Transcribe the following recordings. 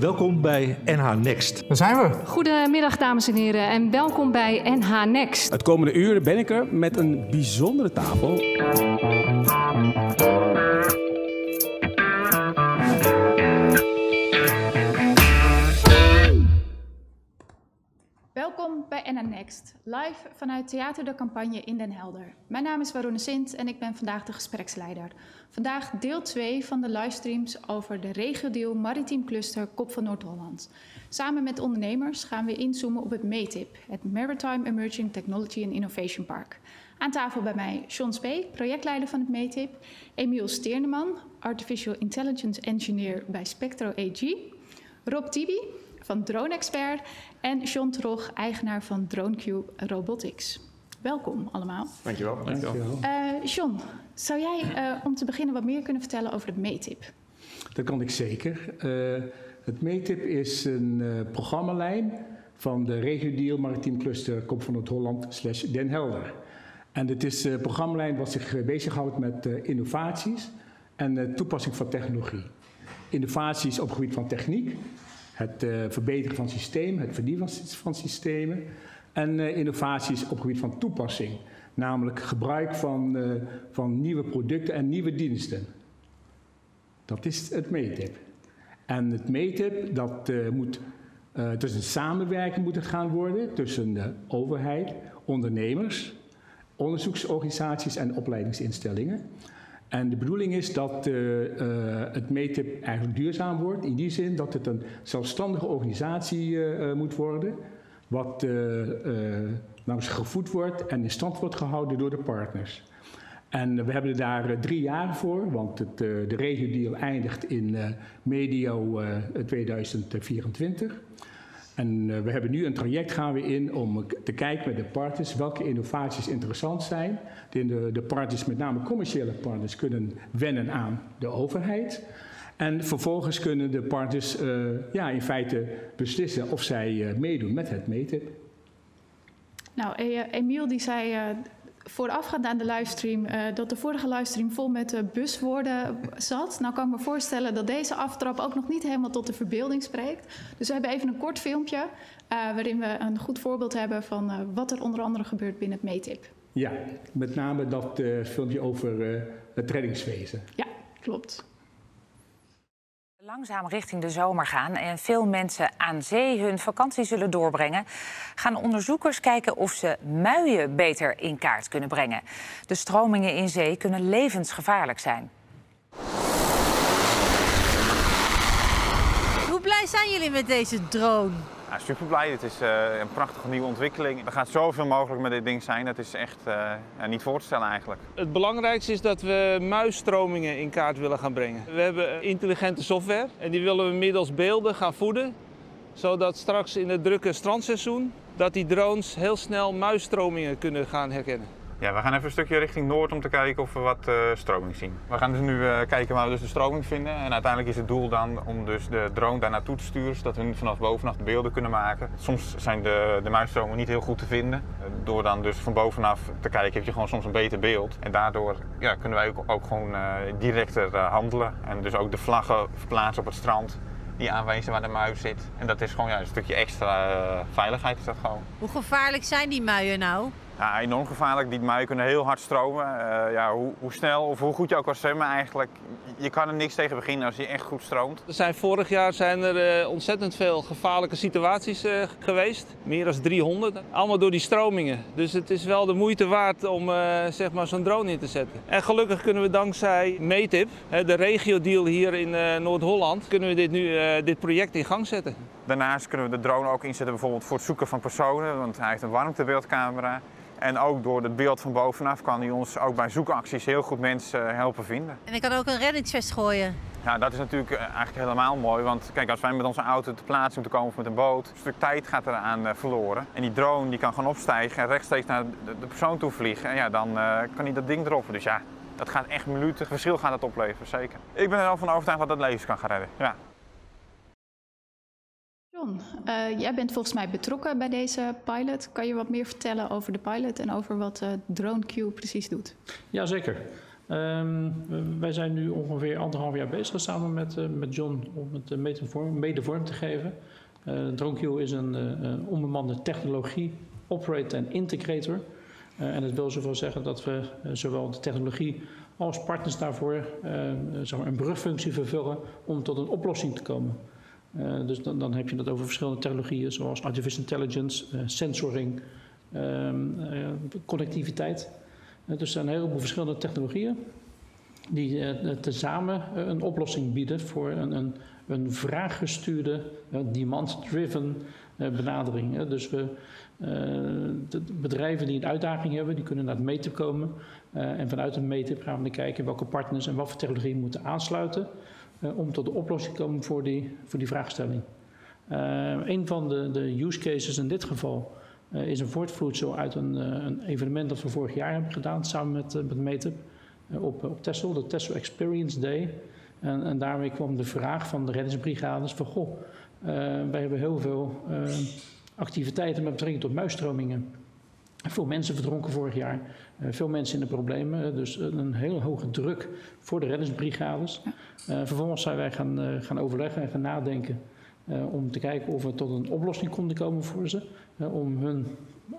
Welkom bij NH Next. Daar zijn we. Goedemiddag dames en heren en welkom bij NH Next. Het komende uur ben ik er met een bijzondere tafel. Live vanuit Theater de Campagne in Den Helder. Mijn naam is Warone Sint en ik ben vandaag de gespreksleider. Vandaag deel 2 van de livestreams over de regiodeal Maritiem Cluster Kop van Noord-Holland. Samen met ondernemers gaan we inzoomen op het METIP, het Maritime Emerging Technology and Innovation Park. Aan tafel bij mij Sean Spee, projectleider van het METIP, Emiel Steerneman, Artificial Intelligence Engineer bij Spectro AG, Rob Tibi van Drone Expert en John Trog, eigenaar van DroneCube Robotics. Welkom allemaal. Dankjewel. Dankjewel. Uh, John, zou jij uh, om te beginnen wat meer kunnen vertellen over het METIP? Dat kan ik zeker. Uh, het METIP is een programmalijn van de regio-deal Maritiem Cluster Kop van Noord-Holland slash Den Helder. En het is een programmalijn wat zich bezighoudt met innovaties en toepassing van technologie. Innovaties op het gebied van techniek, het uh, verbeteren van systemen, het vernieuwen van systemen en uh, innovaties op het gebied van toepassing, namelijk gebruik van, uh, van nieuwe producten en nieuwe diensten. Dat is het METIP. En het METIP, dat moet, het is een samenwerking moet het gaan worden tussen de overheid, ondernemers, onderzoeksorganisaties en opleidingsinstellingen. En de bedoeling is dat uh, uh, het METIP eigenlijk duurzaam wordt. In die zin dat het een zelfstandige organisatie uh, moet worden. Wat nou gevoed wordt en in stand wordt gehouden door de partners. En we hebben daar drie jaar voor, want het, de regio-deal eindigt in medio 2024. En uh, we hebben nu een traject gaan we in om te kijken met de partners welke innovaties interessant zijn. De, de partners, met name commerciële partners, kunnen wennen aan de overheid. En vervolgens kunnen de partners uh, ja, in feite beslissen of zij uh, meedoen met het METIP. Nou, Emiel die zei voorafgaand aan de livestream uh, dat de vorige livestream vol met uh, buswoorden zat. Nou kan ik me voorstellen dat deze aftrap ook nog niet helemaal tot de verbeelding spreekt. Dus we hebben even een kort filmpje uh, waarin we een goed voorbeeld hebben van wat er onder andere gebeurt binnen het METIP. Ja, met name dat filmpje over het reddingswezen. Ja, klopt langzaam richting de zomer gaan en veel mensen aan zee hun vakantie zullen doorbrengen, gaan onderzoekers kijken of ze muien beter in kaart kunnen brengen. De stromingen in zee kunnen levensgevaarlijk zijn. Hoe blij zijn jullie met deze drone? Ja, super blij. Het is uh, een prachtige nieuwe ontwikkeling. Er gaat zoveel mogelijk met dit ding zijn. Dat is echt ja, niet voor te stellen eigenlijk. Het belangrijkste is dat we muisstromingen in kaart willen gaan brengen. We hebben intelligente software en die willen we middels beelden gaan voeden. Zodat straks in het drukke strandseizoen dat die drones heel snel muisstromingen kunnen gaan herkennen. Ja, we gaan even een stukje richting noord om te kijken of we wat uh, stroming zien. We gaan dus nu uh, kijken waar we dus de stroming vinden. En uiteindelijk is het doel dan om dus de drone daar naartoe te sturen, zodat we vanaf bovenaf de beelden kunnen maken. Soms zijn de, de muisstromen niet heel goed te vinden. Door dan dus van bovenaf te kijken heb je gewoon soms een beter beeld. En daardoor ja, kunnen wij ook, ook gewoon directer handelen. En dus ook de vlaggen verplaatsen op het strand die aanwijzen waar de muis zit. En dat is gewoon ja, een stukje extra veiligheid is dat gewoon. Hoe gevaarlijk zijn die muien nou? Ja, enorm gevaarlijk. Die muien kunnen heel hard stromen. Uh, ja, hoe, hoe, snel of hoe goed je ook kan zwemmen eigenlijk, je kan er niks tegen beginnen als je echt goed stroomt. Er zijn vorig jaar zijn er uh, ontzettend veel gevaarlijke situaties uh, geweest. Meer dan 300. Allemaal door die stromingen. Dus het is wel de moeite waard om zeg maar zo'n drone in te zetten. En gelukkig kunnen we dankzij METIP, de regio-deal hier in Noord-Holland, kunnen we dit nu dit project in gang zetten. Daarnaast kunnen we de drone ook inzetten bijvoorbeeld voor het zoeken van personen, want hij heeft een warmtebeeldcamera. En ook door het beeld van bovenaf kan hij ons ook bij zoekacties heel goed mensen helpen vinden. En ik kan ook een reddingsvest gooien. Ja, dat is natuurlijk eigenlijk helemaal mooi. Want kijk, als wij met onze auto te plaatsen moeten komen of met een boot, een stuk tijd gaat eraan uh, verloren. En die drone die kan gewoon opstijgen en rechtstreeks naar de, de persoon toe vliegen. En ja, dan uh, kan hij dat ding droppen. Dus ja, dat gaat echt minuten verschil gaat dat opleveren, zeker. Ik ben er wel van overtuigd dat dat levens kan gaan redden. Ja. Uh, jij bent volgens mij betrokken bij deze pilot. Kan je wat meer vertellen over de pilot en over wat uh, DroneQ precies doet? Jazeker. Um, wij zijn nu ongeveer anderhalf jaar bezig samen met, uh, met John om het mede vorm te geven. DroneQ is een onbemande technologie operator en integrator. en dat wil zoveel zeggen dat we zowel de technologie als partners daarvoor zeg maar een brugfunctie vervullen om tot een oplossing te komen. Dus dan, dan, heb je het over verschillende technologieën zoals artificial intelligence, sensoring, ehm, connectiviteit. dus er zijn een heleboel verschillende technologieën die tezamen een oplossing bieden voor een, een een vraaggestuurde, demand-driven eh, benadering. Dus we, eh, bedrijven die een uitdaging hebben, die kunnen naar het meetup komen. Eh, en vanuit een meetup gaan we kijken welke partners en wat voor technologieën moeten aansluiten om tot de oplossing te komen voor die, voor die vraagstelling. een van de, de use cases in dit geval is een voortvloedsel uit een, een, evenement dat we vorig jaar hebben gedaan samen met, met Meetup op, op Tesla, de Tesla Experience Day. En, en, daarmee kwam de vraag van de reddingsbrigades van goh, uh, wij hebben heel veel uh, activiteiten met betrekking tot muisstromingen. Veel mensen verdronken vorig jaar, uh, veel mensen in de problemen, dus een hele hoge druk voor de reddingsbrigades. Vervolgens zijn wij gaan, gaan overleggen en gaan nadenken om te kijken of we tot een oplossing konden komen voor ze. om hun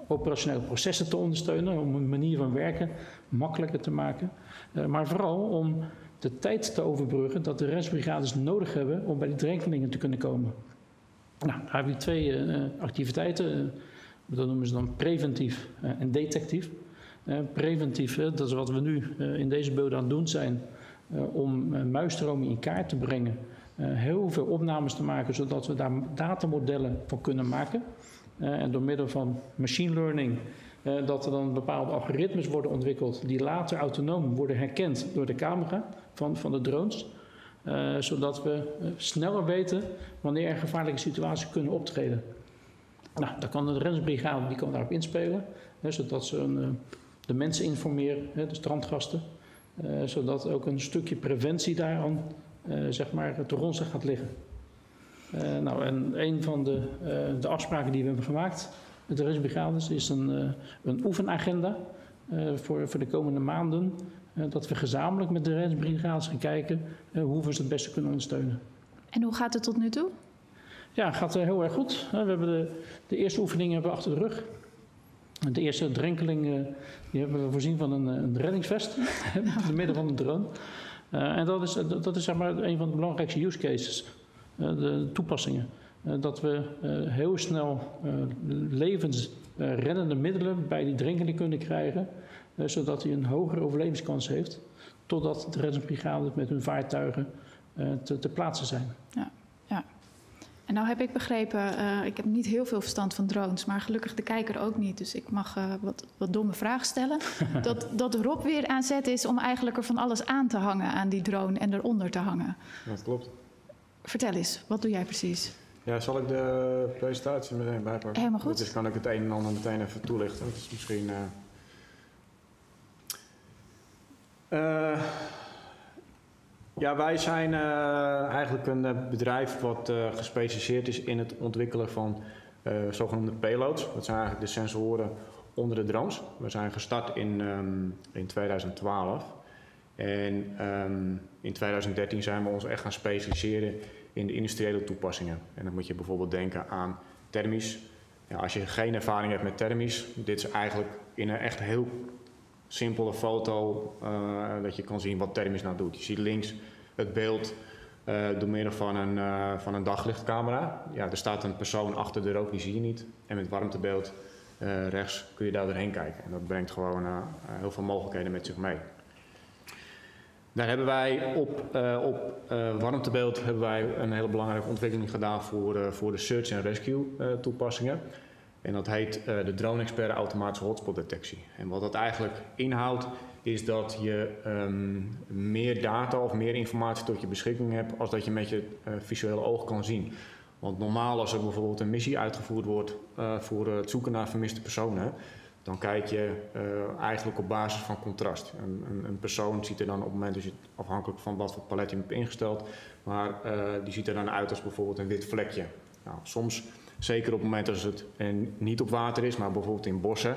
operationele processen te ondersteunen, om hun manier van werken makkelijker te maken. maar vooral om de tijd te overbruggen dat de reddingsbrigades nodig hebben om bij die drenkelingen te kunnen komen. Nou, daar hebben we twee activiteiten. Dat noemen ze dan preventief en detectief. preventief, dat is wat we nu in deze beelden aan het doen zijn, om muisstromen in kaart te brengen. heel veel opnames te maken, zodat we daar datamodellen van kunnen maken. en door middel van machine learning dat er dan bepaalde algoritmes worden ontwikkeld die later autonoom worden herkend door de camera van, van de drones. Zodat we sneller weten wanneer er gevaarlijke situaties kunnen optreden. Nou, dan kan de reddingsbrigade die kan daarop inspelen, hè, zodat ze een, de mensen informeren, hè, de strandgasten, zodat ook een stukje preventie daaraan zeg maar, te grondslag gaat liggen. nou, en een van de, de afspraken die we hebben gemaakt met de reddingsbrigades is een, een oefenagenda voor, voor de komende maanden. Dat we gezamenlijk met de reddingsbrigades gaan kijken hoe we ze het beste kunnen ondersteunen. En hoe gaat het tot nu toe? Ja, het gaat heel erg goed. We hebben de, de eerste oefeningen hebben we achter de rug. De eerste drenkeling die hebben we voorzien van een, een reddingsvest in het midden van een drone. en dat is, dat is zeg maar een van de belangrijkste use cases, de toepassingen. Eh, dat we eh, heel snel eh, levensreddende middelen bij die drenkeling kunnen krijgen, zodat hij een hogere overlevingskans heeft, totdat de reddingsbrigade met hun vaartuigen te, te plaatsen zijn. Ja. En nou heb ik begrepen, uh, ik heb niet heel veel verstand van drones, maar gelukkig de kijker ook niet. Dus ik mag uh, wat, wat domme vragen stellen. dat, dat Rob weer aan zet is om eigenlijk er van alles aan te hangen aan die drone en eronder te hangen. Dat klopt. Vertel eens, wat doe jij precies? Ja, zal ik de presentatie meteen bijpakken? Helemaal goed. Dus kan ik het een en ander meteen even toelichten. Dat is misschien... Uh... Uh, ja, wij zijn uh, eigenlijk een bedrijf wat gespecialiseerd is in het ontwikkelen van zogenoemde payloads. Dat zijn eigenlijk de sensoren onder de drones. We zijn gestart in, um, in 2012. En um, in 2013 zijn we ons echt gaan specialiseren in de industriële toepassingen. En dan moet je bijvoorbeeld denken aan thermisch. Ja, als je geen ervaring hebt met thermisch, dit is eigenlijk in een echt heel simpele foto uh, dat je kan zien wat thermisch nou doet. Je ziet links het beeld uh, door middel van een, uh, van een daglichtcamera. Ja, er staat een persoon achter de rook, die zie je niet. En met warmtebeeld rechts kun je daar doorheen kijken. En dat brengt gewoon heel veel mogelijkheden met zich mee. Daar hebben wij op, op warmtebeeld hebben wij een hele belangrijke ontwikkeling gedaan voor, voor de search en rescue toepassingen. En dat heet de Drone Expert automatische hotspot detectie. En wat dat eigenlijk inhoudt is dat je um, meer data of meer informatie tot je beschikking hebt als dat je met je visuele oog kan zien. Want normaal als er bijvoorbeeld een missie uitgevoerd wordt voor het zoeken naar vermiste personen, dan kijk je eigenlijk op basis van contrast. Een, een, een, persoon ziet er dan op het moment, dus afhankelijk van wat voor palet je hebt ingesteld, maar die ziet er dan uit als bijvoorbeeld een wit vlekje. Nou, soms, zeker op het moment dat het en niet op water is, maar bijvoorbeeld in bossen,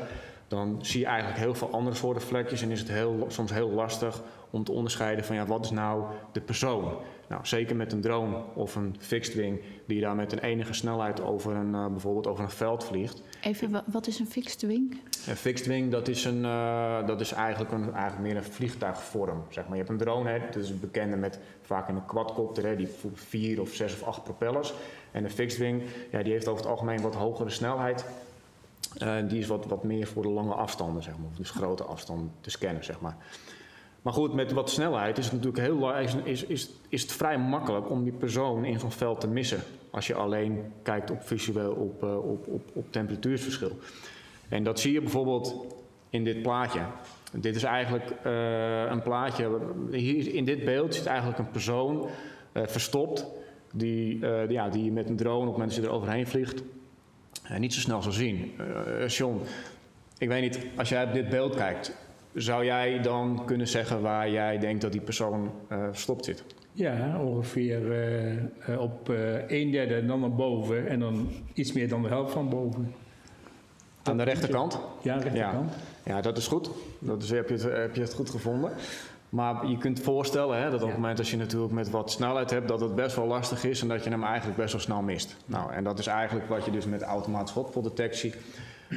dan zie je eigenlijk heel veel andere soorten vlekjes en is het heel, soms heel lastig om te onderscheiden van ja, wat is nou de persoon. Nou, zeker met een drone of een fixed wing die daar met een enige snelheid over een, uh, bijvoorbeeld over een veld vliegt. Even, wat is een fixed wing? Een fixed wing, dat is, een, uh, dat is eigenlijk, een, eigenlijk meer een vliegtuigvorm. Zeg maar. Je hebt een drone, hè, dat is een bekende met vaak een quadcopter, hè, die vier of zes of acht propellers. En een fixed wing, ja, die heeft over het algemeen wat hogere snelheid. Uh, die is wat, wat meer voor de lange afstanden, zeg maar, dus grote afstanden te scannen, zeg maar. Maar goed, met wat snelheid is het natuurlijk heel is, is, is, is het vrij makkelijk om die persoon in zo'n veld te missen. Als je alleen kijkt op visueel op, uh, op, op, op temperatuursverschil. En dat zie je bijvoorbeeld in dit plaatje. Dit is eigenlijk uh, een plaatje. Hier in dit beeld zit eigenlijk een persoon verstopt. Die, die, ja, die je met een drone op het moment dat je er overheen vliegt. niet zo snel zal zien. John, ik weet niet, als jij op dit beeld kijkt. Zou jij dan kunnen zeggen waar jij denkt dat die persoon uh, verstopt zit? Ja, ongeveer uh, op uh, een derde en dan naar boven en dan iets meer dan de helft van boven. Aan de rechterkant? Ja, de rechterkant. Ja, ja dat is goed. Dat is, heb, je het, heb je het goed gevonden. Maar je kunt voorstellen hè, dat op het moment dat je natuurlijk met wat snelheid hebt, dat het best wel lastig is en dat je hem eigenlijk best wel snel mist. Nou, en dat is eigenlijk wat je dus met automatische hotspot-detectie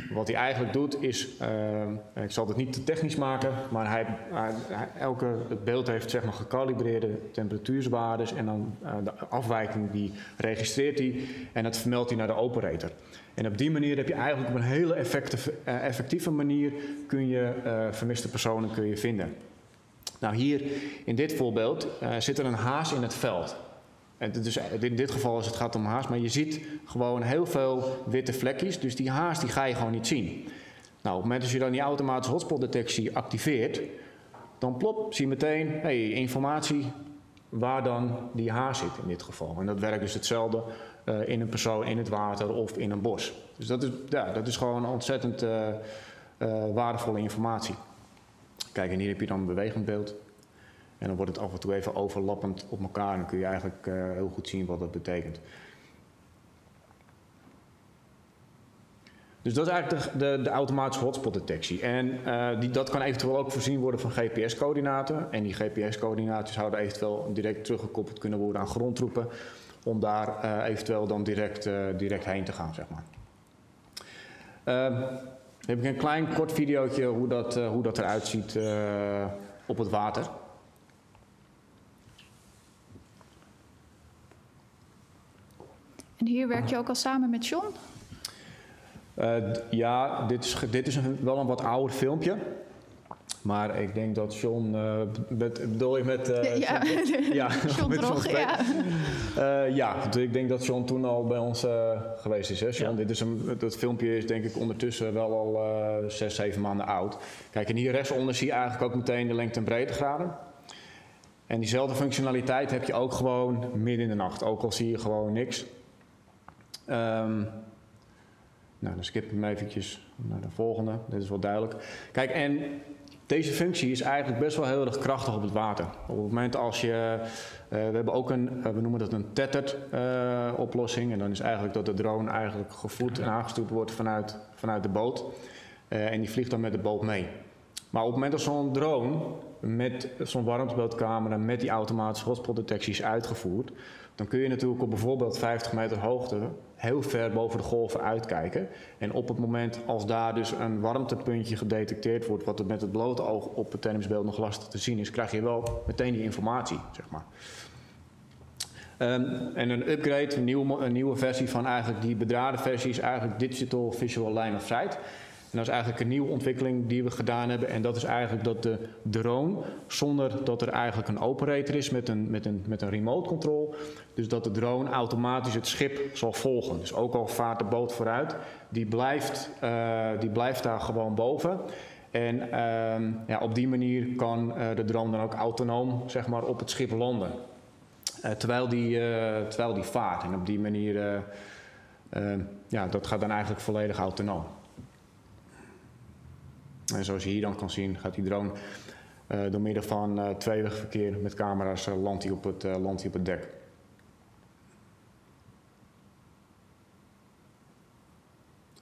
wat hij eigenlijk doet is, uh, ik zal het niet te technisch maken, maar hij, hij, elke het beeld heeft zeg maar gecalibreerde temperatuurswaardes en dan uh, de afwijking die registreert hij en dat vermeldt hij naar de operator. En op die manier heb je eigenlijk op een hele effectieve, uh, effectieve manier kun je vermiste personen kun je vinden. Nou hier in dit voorbeeld zit er een haas in het veld. En dus in dit geval is het gaat om haas, maar je ziet gewoon heel veel witte vlekjes. Dus die haas die ga je gewoon niet zien. Nou, op het moment dat je dan die automatische hotspot-detectie activeert, dan plop, zie je meteen hey, informatie waar dan die haas zit in dit geval. En dat werkt dus hetzelfde uh, in een persoon, in het water of in een bos. Dus dat is, ja, dat is gewoon ontzettend waardevolle informatie. Kijk, en hier heb je dan een bewegend beeld. En dan wordt het af en toe even overlappend op elkaar. Dan kun je eigenlijk uh, heel goed zien wat dat betekent. Dus dat is eigenlijk de, de, de automatische hotspot-detectie. En uh, die, dat kan eventueel ook voorzien worden van GPS-coördinaten. En die GPS-coördinaten zouden eventueel direct teruggekoppeld kunnen worden aan grondtroepen. Om daar uh, eventueel dan direct, direct heen te gaan, zeg maar. Heb ik een klein kort videootje hoe dat, hoe dat eruit ziet op het water. En hier werk je ook al samen met John? Uh, ja, dit is, dit is een, wel een wat ouder filmpje. Maar ik denk dat John, uh, met, bedoel je met... Uh, ja, John, ja, John met Drog, John ja. Uh, ja, ik denk dat John toen al bij ons geweest is. Hè, John? Ja. Dit is een, dat filmpje is denk ik ondertussen wel al zes, zeven maanden oud. Kijk, en hier rechtsonder zie je eigenlijk ook meteen de lengte- en breedtegraden. En diezelfde functionaliteit heb je ook gewoon midden in de nacht. Ook al zie je gewoon niks. Um, nou, dan skip ik hem eventjes naar de volgende. Dit is wel duidelijk. Kijk, en deze functie is eigenlijk best wel heel erg krachtig op het water. Op het moment als je... Uh, we hebben ook een, uh, we noemen dat een tethered uh, oplossing. En dan is eigenlijk dat de drone eigenlijk gevoed en aangestuurd wordt vanuit, vanuit de boot. en die vliegt dan met de boot mee. Maar op het moment dat zo'n drone met zo'n warmtebeeldcamera met die automatische hotspot-detectie is uitgevoerd, dan kun je natuurlijk op bijvoorbeeld 50 meter hoogte heel ver boven de golven uitkijken. En op het moment als daar dus een warmtepuntje gedetecteerd wordt, wat er met het blote oog op het tennisbeeld nog lastig te zien is, krijg je wel meteen die informatie, zeg maar. Um, en een upgrade, een nieuwe, een nieuwe versie van eigenlijk die bedraden versie is eigenlijk Digital Visual Line of Sight. En dat is eigenlijk een nieuwe ontwikkeling die we gedaan hebben. En dat is eigenlijk dat de drone, zonder dat er eigenlijk een operator is met een, met een, met een remote control, dus dat de drone automatisch het schip zal volgen. Dus ook al vaart de boot vooruit, die blijft, uh, die blijft daar gewoon boven. En uh, ja, op die manier kan uh, de drone dan ook autonoom zeg maar, op het schip landen. Uh, terwijl, die, terwijl die vaart. En op die manier, ja, dat gaat dan eigenlijk volledig autonoom. En zoals je hier dan kan zien, gaat die drone uh, door middel van uh, tweewegverkeer met camera's uh, landt hij op, het, landt hij op het dek.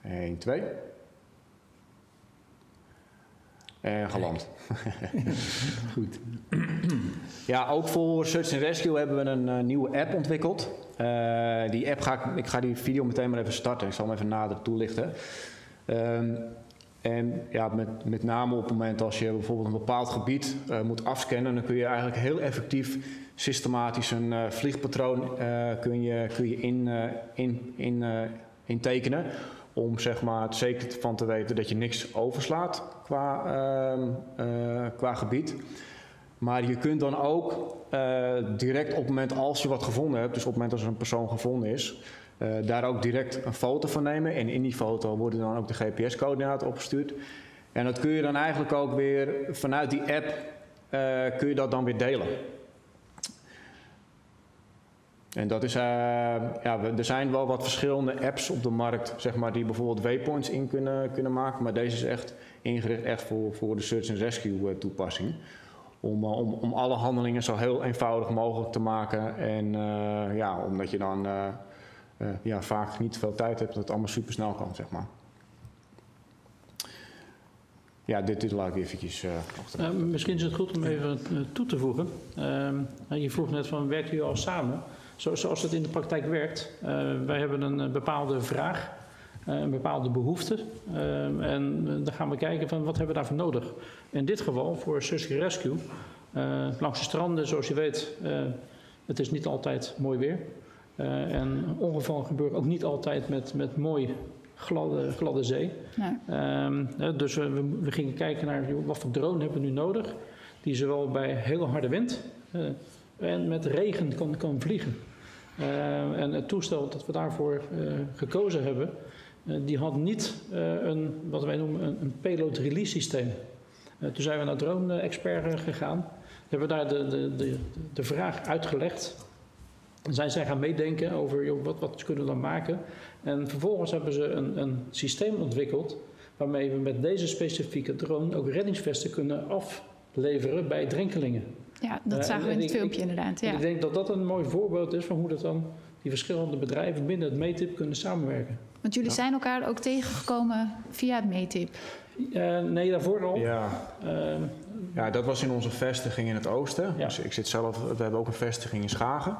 Eén, twee. En geland. Goed. ja, ook voor Search and Rescue hebben we een uh, nieuwe app ontwikkeld. Uh, die app ga ik, ik ga die video meteen maar even starten. Ik zal hem even nader toelichten. Um, en ja, met, met name op het moment als je bijvoorbeeld een bepaald gebied uh, moet afscannen, dan kun je eigenlijk heel effectief systematisch een uh, vliegpatroon uh, kun je, kun je in, in, in, intekenen. Om zeg maar, zeker van te weten dat je niks overslaat qua, ehm, qua gebied. Maar je kunt dan ook direct op het moment als je wat gevonden hebt, dus op het moment als er een persoon gevonden is, uh, daar ook direct een foto van nemen. En in die foto worden dan ook de GPS-coördinaten opgestuurd. En dat kun je dan eigenlijk ook weer vanuit die app uh, kun je dat dan weer delen. En dat is, uh, ja, er zijn wel wat verschillende apps op de markt, zeg maar, die bijvoorbeeld waypoints in kunnen, kunnen maken. Maar deze is echt ingericht echt voor, voor de search and rescue toepassing. Om, om, om alle handelingen zo heel eenvoudig mogelijk te maken. En ja, omdat je dan ja, vaak niet veel tijd hebt, dat het allemaal super snel kan, zeg maar. Ja, dit, dit laat ik eventjes uh, uh, misschien is het goed om even toe te voegen. je vroeg net van, werken jullie al samen? Zo, zoals het in de praktijk werkt. wij hebben een bepaalde vraag, een bepaalde behoefte. en dan gaan we kijken van, wat hebben we daarvoor nodig? In dit geval voor Susky Rescue. langs de stranden, zoals je weet, het is niet altijd mooi weer. Uh, en ongevallen gebeuren ook niet altijd met, met mooi gladde, gladde zee. Um, dus we, we, gingen kijken naar wat voor drone hebben we nu nodig. Die zowel bij hele harde wind uh, en met regen kan, kan vliegen. Uh, en het toestel dat we daarvoor gekozen hebben, die had niet een, wat wij noemen een, een payload release systeem. toen zijn we naar drone-expert gegaan. Hebben daar de, de, de, de vraag uitgelegd zijn zij gaan meedenken over joh, wat, wat kunnen we dan maken. En vervolgens hebben ze een, een systeem ontwikkeld waarmee we met deze specifieke drone ook reddingsvesten kunnen afleveren bij drenkelingen. Ja, dat uh, zagen we in het filmpje inderdaad. Ja. Ik denk dat dat een mooi voorbeeld is van hoe dat dan die verschillende bedrijven binnen het METIP kunnen samenwerken. Want jullie zijn elkaar ook tegengekomen via het METIP? Uh, nee, daarvoor al. Ja. Uh, ja, dat was in onze vestiging in het oosten. Ja. Dus ik zit zelf, we hebben ook een vestiging in Schagen.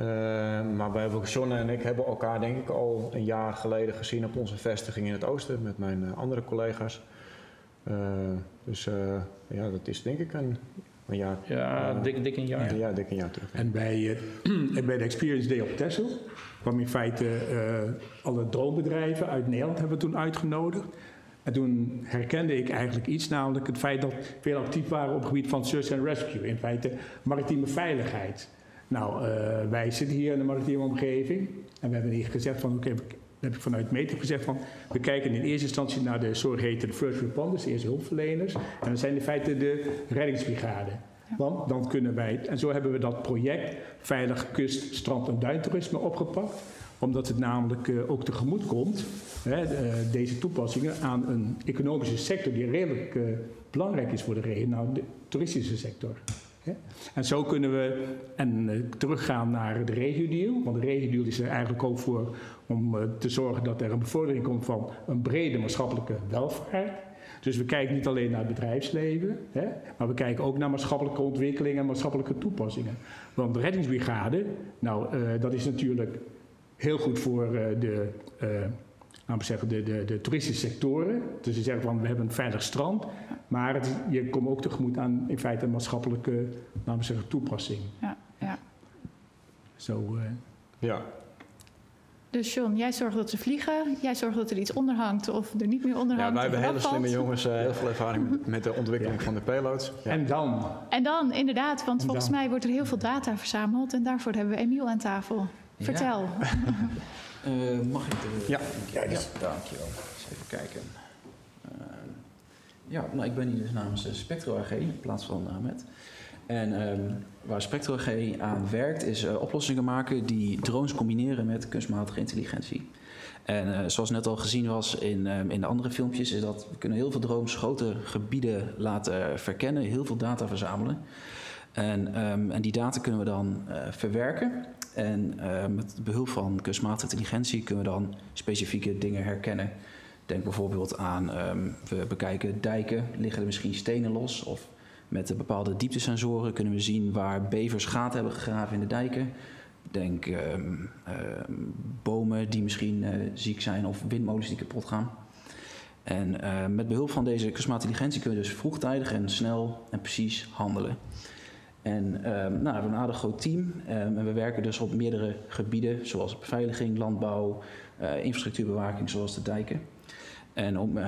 Uh, maar wij hebben, John en ik hebben elkaar denk ik al een jaar geleden gezien op onze vestiging in het oosten met mijn uh, andere collega's. Uh, dus ja, dat is denk ik een, een jaar. Ja, dik, dik een jaar. Ja, dik een jaar terug. En bij, bij de Experience Day op Texel kwam in feite alle droombedrijven uit Nederland hebben we toen uitgenodigd. En toen herkende ik eigenlijk iets, namelijk het feit dat veel actief waren op het gebied van search and rescue. In feite maritieme veiligheid. Nou, uh, wij zitten hier in de maritieme omgeving en we hebben hier gezegd van, oké, okay, heb ik vanuit Meter gezegd van, we kijken in eerste instantie naar de zogeheten first responders, de eerste hulpverleners. En dat zijn in feite de reddingsbrigade. Want dan kunnen wij, en zo hebben we dat project Veilig Kust, Strand en Duintoerisme opgepakt. Omdat het namelijk uh, ook tegemoet komt, hè, de, deze toepassingen, aan een economische sector die redelijk belangrijk is voor de regio, nou de toeristische sector. En zo kunnen we en, uh, teruggaan naar de regio-deal. Want de regio-deal is er eigenlijk ook voor om uh, te zorgen dat er een bevordering komt van een brede maatschappelijke welvaart. Dus we kijken niet alleen naar het bedrijfsleven, hè, maar we kijken ook naar maatschappelijke ontwikkelingen en maatschappelijke toepassingen. Want de reddingsbrigade, nou, uh, dat is natuurlijk heel goed voor de we zeggen, de, de, de toeristische sectoren. Dus ze zeggen van we hebben een veilig strand. Maar het, je komt ook tegemoet aan in feite een maatschappelijke laten we zeggen, toepassing. Ja, ja. Zo. Uh, ja. Dus John, jij zorgt dat ze vliegen, jij zorgt dat er iets onder hangt of er niet meer onder hangt. Ja, wij hebben hele slimme jongens, uh, heel veel ervaring met, met de ontwikkeling ja. van de payloads. Ja. En dan? En dan, inderdaad, want en volgens dan. mij wordt er heel veel data verzameld en daarvoor hebben we Emiel aan tafel. Vertel. mag ik de... Ja. ja, ja. Dankjewel. Eens even kijken. Uh, ja, nou, ik ben hier dus namens Spectro AG in plaats van Ahmed. En um, waar Spectro AG aan werkt is uh, oplossingen maken die drones combineren met kunstmatige intelligentie. En zoals net al gezien was in, um, in de andere filmpjes, is dat we kunnen heel veel drones grote gebieden laten verkennen, heel veel data verzamelen. En, um, en die data kunnen we dan verwerken en uh, met behulp van kunstmatige intelligentie kunnen we dan specifieke dingen herkennen Denk bijvoorbeeld aan, ehm, we bekijken dijken, liggen er misschien stenen los? Of met de bepaalde dieptesensoren kunnen we zien waar bevers gaten hebben gegraven in de dijken. Denk ehm, bomen die misschien eh, ziek zijn of windmolens die kapot gaan. En eh, met behulp van deze kunstmatige intelligentie kun je dus vroegtijdig en snel en precies handelen. En um, nou, we hebben een aardig groot team en we werken dus op meerdere gebieden, zoals beveiliging, landbouw, uh, infrastructuurbewaking, zoals de dijken. En om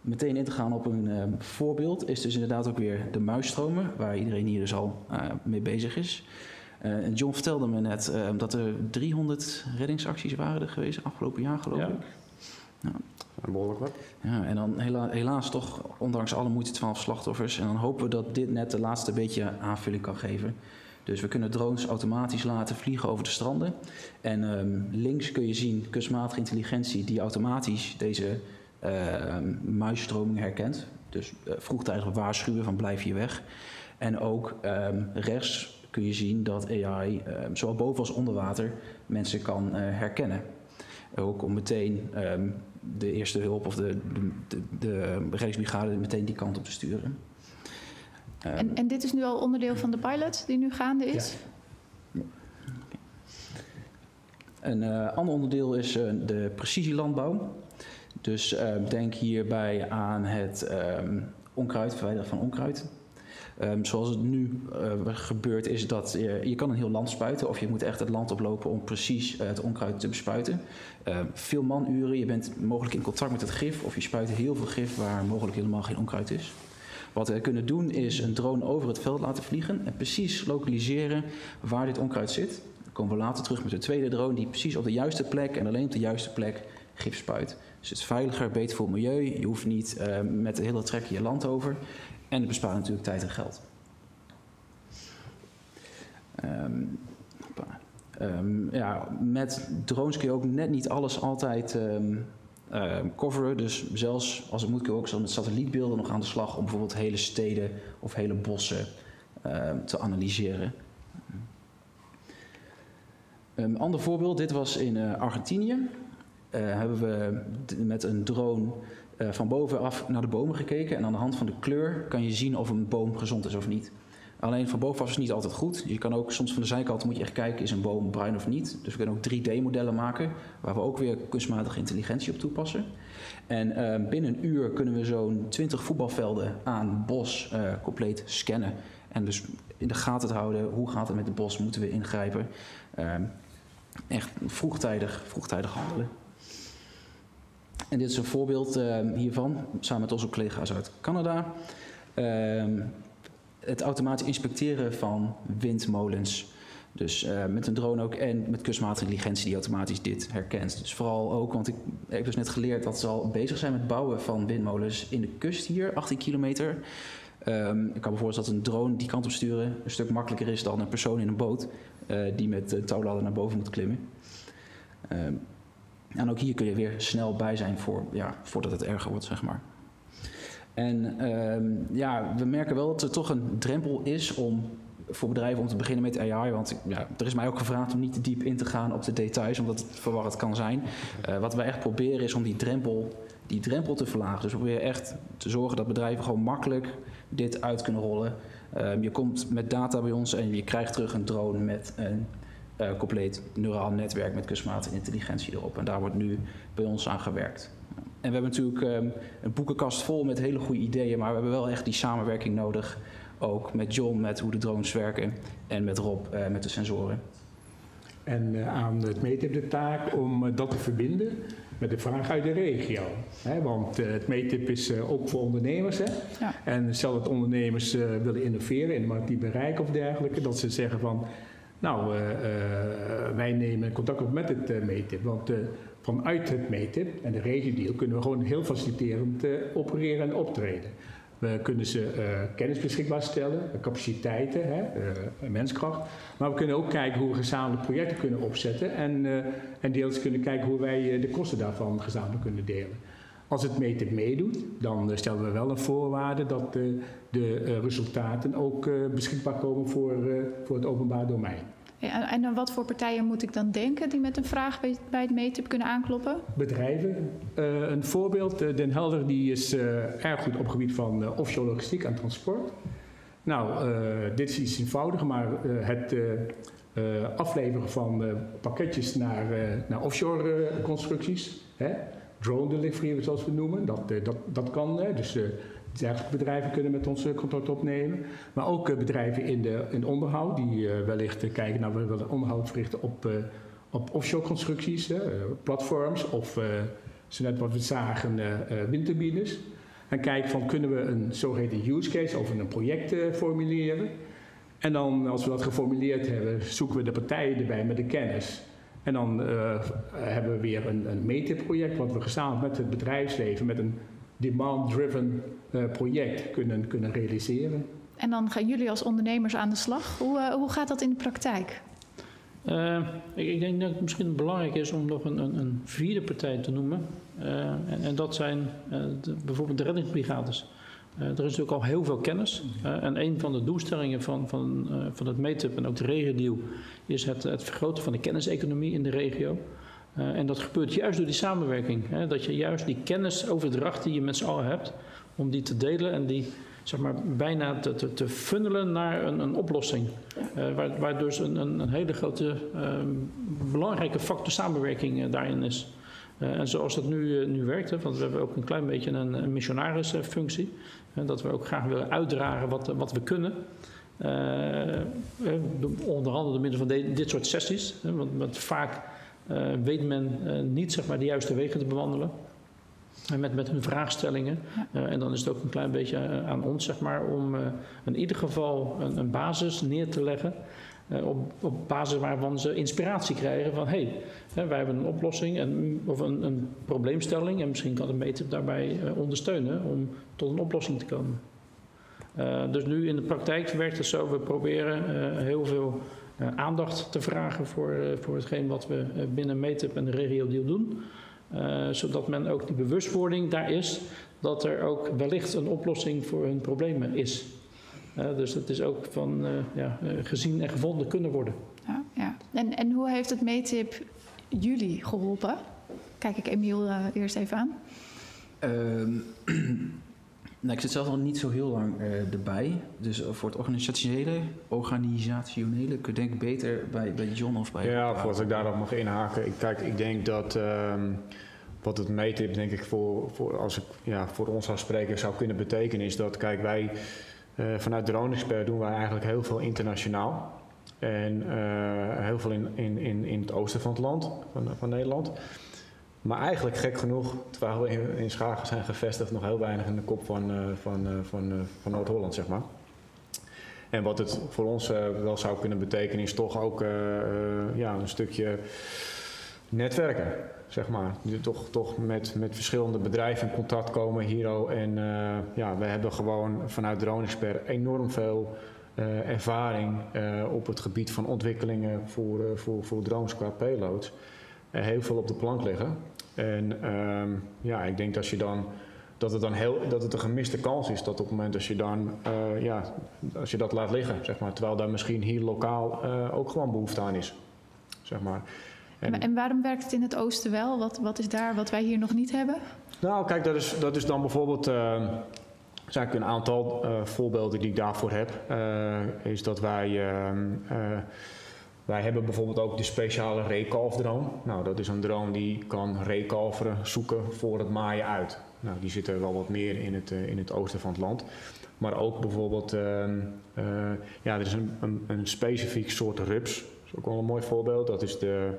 meteen in te gaan op een voorbeeld is dus inderdaad ook weer de muisstromen, waar iedereen hier dus al mee bezig is. Uh, en John vertelde me net dat er 300 reddingsacties waren geweest afgelopen jaar, geloof Ja. ik. Ja. Behoorlijk wat. Ja, en dan hela- helaas toch, ondanks alle moeite, 12 slachtoffers. En dan hopen we dat dit net de laatste beetje aanvulling kan geven. Dus we kunnen drones automatisch laten vliegen over de stranden. En ehm, links kun je zien kunstmatige intelligentie die automatisch deze ehm muisstroming herkent. Dus eh, vroegtijdig waarschuwen van blijf hier weg. En ook ehm, rechts kun je zien dat AI zowel boven als onder water mensen kan eh, herkennen. Ook om meteen de eerste hulp of de, de, de, de reddingsbrigade meteen die kant op te sturen. En, en dit is nu al onderdeel van de pilot die nu gaande is? Een eh, ander onderdeel is eh, de precisielandbouw. Dus eh, denk hierbij aan het ehm, onkruid, verwijderen van onkruid. Ehm, zoals het nu eh, gebeurt is dat je, je kan een heel land spuiten of je moet echt het land oplopen om precies eh, het onkruid te bespuiten. Ehm, veel manuren, je bent mogelijk in contact met het gif of je spuit heel veel gif waar mogelijk helemaal geen onkruid is. Wat we kunnen doen is een drone over het veld laten vliegen en precies lokaliseren waar dit onkruid zit. Dan komen we later terug met de tweede drone die precies op de juiste plek en alleen op de juiste plek gif spuit. Dus het is veiliger, beter voor het milieu. Je hoeft niet eh, met de hele trek je land over. En het bespaart natuurlijk tijd en geld. Ehm. Ehm, ja, met drones kun je ook net niet alles altijd ehm, coveren. Dus zelfs als het moet kun je ook zo met satellietbeelden nog aan de slag om bijvoorbeeld hele steden of hele bossen te analyseren. Een ander voorbeeld, dit was in eh, Argentinië. Eh, hebben we met een drone eh, van bovenaf naar de bomen gekeken. En aan de hand van de kleur kan je zien of een boom gezond is of niet. Alleen van bovenaf is het niet altijd goed. Je kan ook soms van de zijkant moet je echt kijken, is een boom bruin of niet. Dus we kunnen ook 3D-modellen maken, waar we ook weer kunstmatige intelligentie op toepassen. En eh, binnen een uur kunnen we zo'n 20 voetbalvelden aan bos eh, compleet scannen. En dus in de gaten houden, hoe gaat het met het bos, moeten we ingrijpen. Ehm, echt vroegtijdig, vroegtijdig handelen. En dit is een voorbeeld eh, hiervan, samen met onze collega's uit Canada. Ehm, het automatisch inspecteren van windmolens. Dus eh, met een drone ook en met kunstmatige intelligentie die automatisch dit herkent. Dus vooral ook, want ik heb dus net geleerd dat ze al bezig zijn met bouwen van windmolens in de kust hier, 18 kilometer. Ehm, ik kan voorstellen dat een drone die kant op sturen een stuk makkelijker is dan een persoon in een boot eh, die met de touwladder naar boven moet klimmen. Ehm, en ook hier kun je weer snel bij zijn voor, ja, voordat het erger wordt, zeg maar. En ehm, ja, we merken wel dat er toch een drempel is om voor bedrijven om te beginnen met AI. Want ja, er is mij ook gevraagd om niet te diep in te gaan op de details, omdat het verwarrend kan zijn. Eh, wat wij echt proberen is om die drempel, die drempel te verlagen. Dus we proberen echt te zorgen dat bedrijven gewoon makkelijk dit uit kunnen rollen. Ehm, je komt met data bij ons en je krijgt terug een drone met een eh, compleet neuraal netwerk met kunstmatige intelligentie erop. En daar wordt nu bij ons aan gewerkt. En we hebben natuurlijk ehm, een boekenkast vol met hele goede ideeën, maar we hebben wel echt die samenwerking nodig. Ook met John, met hoe de drones werken. En met Rob, eh, met de sensoren. En eh, aan het METIP de taak om dat te verbinden met de vraag uit de regio. Hè, want het METIP is ook voor ondernemers. Hè? Ja. En stel dat ondernemers eh, willen innoveren in het maritiem bereik of dergelijke, dat ze zeggen van, nou, eh, eh, wij nemen contact op met het eh, METIP. Want vanuit het METIP en de regiodeal kunnen we gewoon heel faciliterend opereren en optreden. We kunnen ze kennis beschikbaar stellen, capaciteiten, hè, menskracht. Maar we kunnen ook kijken hoe we gezamenlijk projecten kunnen opzetten. En, en deels kunnen kijken hoe wij de kosten daarvan gezamenlijk kunnen delen. Als het METIP meedoet, dan eh, stellen we wel een voorwaarde dat de eh, resultaten ook eh, beschikbaar komen voor, voor het openbaar domein. Ja, en aan wat voor partijen moet ik dan denken die met een vraag bij, bij het meetip kunnen aankloppen? Bedrijven. Uh, een voorbeeld, Den Helder die is uh, erg goed op het gebied van offshore logistiek en transport. Nou, dit is iets eenvoudiger, maar het afleveren van pakketjes naar, naar offshore constructies, hè? Drone delivery zoals we noemen, dat, dat, dat kan. dus Dergelijke bedrijven kunnen met ons contact opnemen. Maar ook bedrijven in, de, in onderhoud, die wellicht kijken naar we willen onderhoud verrichten op, op offshore constructies, platforms of zo net wat we zagen, windturbines. En kijken van kunnen we een zogeheten use case of een project formuleren. En dan als we dat geformuleerd hebben, zoeken we de partijen erbij met de kennis. En dan uh, hebben we weer een, een meta-project wat we gezamenlijk met het bedrijfsleven, met een demand-driven uh, project kunnen, kunnen realiseren. En dan gaan jullie als ondernemers aan de slag. Hoe, uh, hoe gaat dat in de praktijk? Uh, ik, ik, denk dat het misschien belangrijk is om nog een, een, een vierde partij te noemen. en, en, dat zijn de, bijvoorbeeld de reddingsbrigades. Er is natuurlijk al heel veel kennis. en een van de doelstellingen van, van, van het METUP en ook de regio is het, het vergroten van de kenniseconomie in de regio. Uh, en dat gebeurt juist door die samenwerking. Dat je juist die kennisoverdracht die je met z'n allen hebt, om die te delen en die zeg maar, bijna te, te, funnelen naar een, een oplossing. Uh, waar, waar dus een, een, hele grote uh, belangrijke factor samenwerking daarin is. en zoals dat nu, nu werkt, hè, want we hebben ook een klein beetje een, een missionarisfunctie. Dat we ook graag willen uitdragen wat, wat we kunnen. onder andere door middel van de, dit soort sessies. want, want vaak uh, weet men niet zeg maar, de juiste wegen te bewandelen. En met, met hun vraagstellingen. Ja. Uh, en dan is het ook een klein beetje aan ons zeg maar, om in ieder geval een, een basis neer te leggen. Op, op basis waarvan ze inspiratie krijgen van hé, hey, wij hebben een oplossing en, of een, een probleemstelling. En misschien kan de meter daarbij ondersteunen om tot een oplossing te komen. dus nu in de praktijk werkt het zo, we proberen heel veel aandacht te vragen voor, voor hetgeen wat we binnen METUP en de regio deal doen. zodat men ook die bewustwording daar is dat er ook wellicht een oplossing voor hun problemen is. Dus dat is ook van ja, gezien en gevonden kunnen worden. Ja, ja. En, en hoe heeft het METIP jullie geholpen? Kijk ik Emiel eerst even aan. Um, Nou, ik zit zelf nog niet zo heel lang uh, erbij. Dus uh, voor het organisationele, organisationele kun je denk ik beter bij, bij John of bij... Ja, voordat ik daarop mag inhaken. Ik, kijk, ik denk dat um, wat het meetip denk ik voor, voor, als ik ja, voor ons als spreker zou kunnen betekenen... is dat, kijk, wij vanuit Drone Expert doen wij eigenlijk heel veel internationaal. En heel veel in, in, in, in het oosten van het land, van, van Nederland... Maar eigenlijk gek genoeg, terwijl we in, in Schagen zijn gevestigd, nog heel weinig in de kop van, uh, van, van, van Noord-Holland, zeg maar. En wat het voor ons wel zou kunnen betekenen, is toch ook ja, een stukje netwerken, zeg maar. Die toch, toch met, met verschillende bedrijven in contact komen, Hero. En ja, we hebben gewoon vanuit Drone Expert enorm veel ervaring op het gebied van ontwikkelingen voor, voor, voor drones qua payloads heel veel op de plank liggen. En um, ja, ik denk dat je dan dat het dan heel dat het een gemiste kans is dat op het moment als je dan ja, als je dat laat liggen, zeg maar, terwijl daar misschien hier lokaal ook gewoon behoefte aan is. Zeg maar. En, en, waarom werkt het in het oosten wel? Wat, wat is daar wat wij hier nog niet hebben? Nou, kijk, dat is, dat is dan bijvoorbeeld. Uh, er zijn een aantal voorbeelden die ik daarvoor heb. is dat wij wij hebben bijvoorbeeld ook de speciale rekalf drone. Nou, dat is een drone die kan rekalveren, zoeken voor het maaien uit. Nou, die zitten wel wat meer in het, in het oosten van het land. Maar ook bijvoorbeeld, ja, er is een, een, een, specifiek soort rups. Dat is ook wel een mooi voorbeeld. Dat is de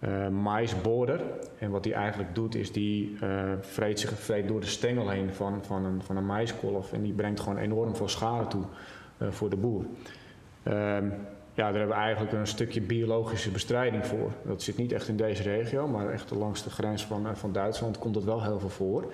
uh, maisborder. En wat die eigenlijk doet, is die vreet zich vreet door de stengel heen van, van, een, van een maiskolf. En die brengt gewoon enorm veel schade toe voor de boer. Ehm, ja, daar hebben we eigenlijk een stukje biologische bestrijding voor. Dat zit niet echt in deze regio, maar echt langs de grens van, eh, van Duitsland komt dat wel heel veel voor.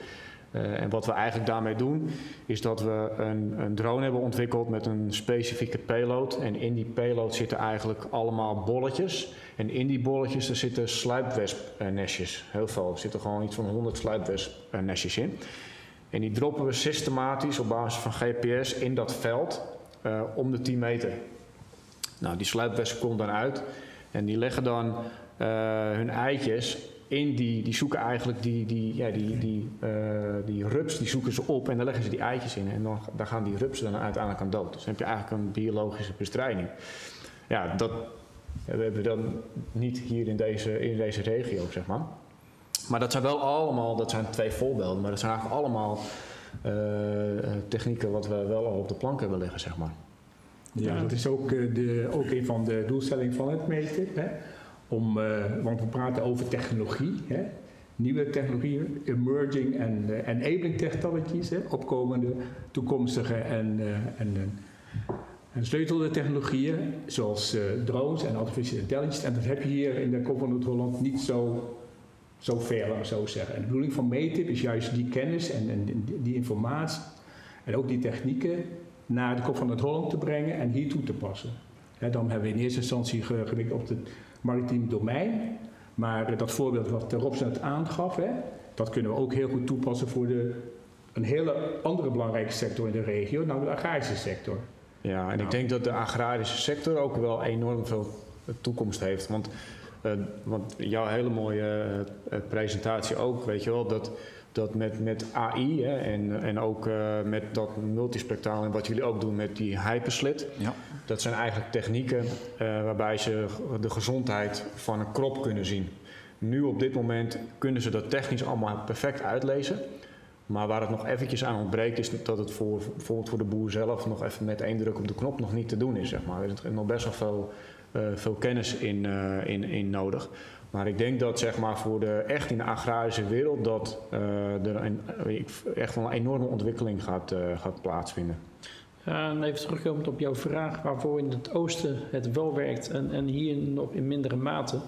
Uh, en wat we eigenlijk daarmee doen, is dat we een, een, drone hebben ontwikkeld met een specifieke payload. En in die payload zitten eigenlijk allemaal bolletjes. En in die bolletjes er zitten sluipwespnestjes. Heel veel. Er zitten gewoon iets van 100 sluipwespnestjes in. En die droppen we systematisch op basis van GPS in dat veld uh, om de 10 meter. Nou, die sluipwespen komt dan uit en die leggen dan uh, hun eitjes in die, die zoeken eigenlijk die, die, ja, die, die, uh, die rups, die zoeken ze op en dan leggen ze die eitjes in. En dan, dan gaan die rupsen dan uiteindelijk aan dood. Dus dan heb je eigenlijk een biologische bestrijding. Ja, dat hebben we dan niet hier in deze, in deze regio, zeg maar. Maar dat zijn wel allemaal, dat zijn twee voorbeelden, maar dat zijn eigenlijk allemaal uh, technieken wat we wel al op de plank hebben liggen, zeg maar. Ja, dat is ook, de, ook een van de doelstellingen van het meten. Hè? Om, uh, want we praten over technologie, hè? nieuwe technologieën, emerging en uh, enabling technologies, hè? opkomende, toekomstige en, uh, en, en sleutelde technologieën, zoals drones en artificial intelligence. En dat heb je hier in de Kop van Noord-Holland niet zo, zo ver, laat zo zeggen. En de bedoeling van METIP is juist die kennis en, en die informatie en ook die technieken naar de Kop van Noord-Holland te brengen en hier toe te passen. Dan hebben we in eerste instantie gericht op het maritiem domein. Maar dat voorbeeld wat Robson het aangaf, hè, dat kunnen we ook heel goed toepassen voor de, een hele andere belangrijke sector in de regio, namelijk de agrarische sector. Ja, en ik denk dat de agrarische sector ook wel enorm veel toekomst heeft. Want, uh, want jouw hele mooie uh, presentatie ook, weet je wel, dat, dat met, met AI hè, en, en ook uh, met dat multispectraal en wat jullie ook doen met die hyperslit. Ja. Dat zijn eigenlijk technieken uh, waarbij ze de gezondheid van een krop kunnen zien. Nu op dit moment kunnen ze dat technisch allemaal perfect uitlezen. Maar waar het nog eventjes aan ontbreekt is dat het voor, bijvoorbeeld voor de boer zelf nog even met één druk op de knop nog niet te doen is. Zeg maar. Er is nog best wel veel, uh, veel kennis in, in, in nodig. Maar ik denk dat zeg maar, voor de, echt in de agrarische wereld dat er een, echt wel een enorme ontwikkeling gaat, gaat plaatsvinden. Even terugkomend op jouw vraag waarvoor in het oosten het wel werkt en, en hier nog in mindere mate.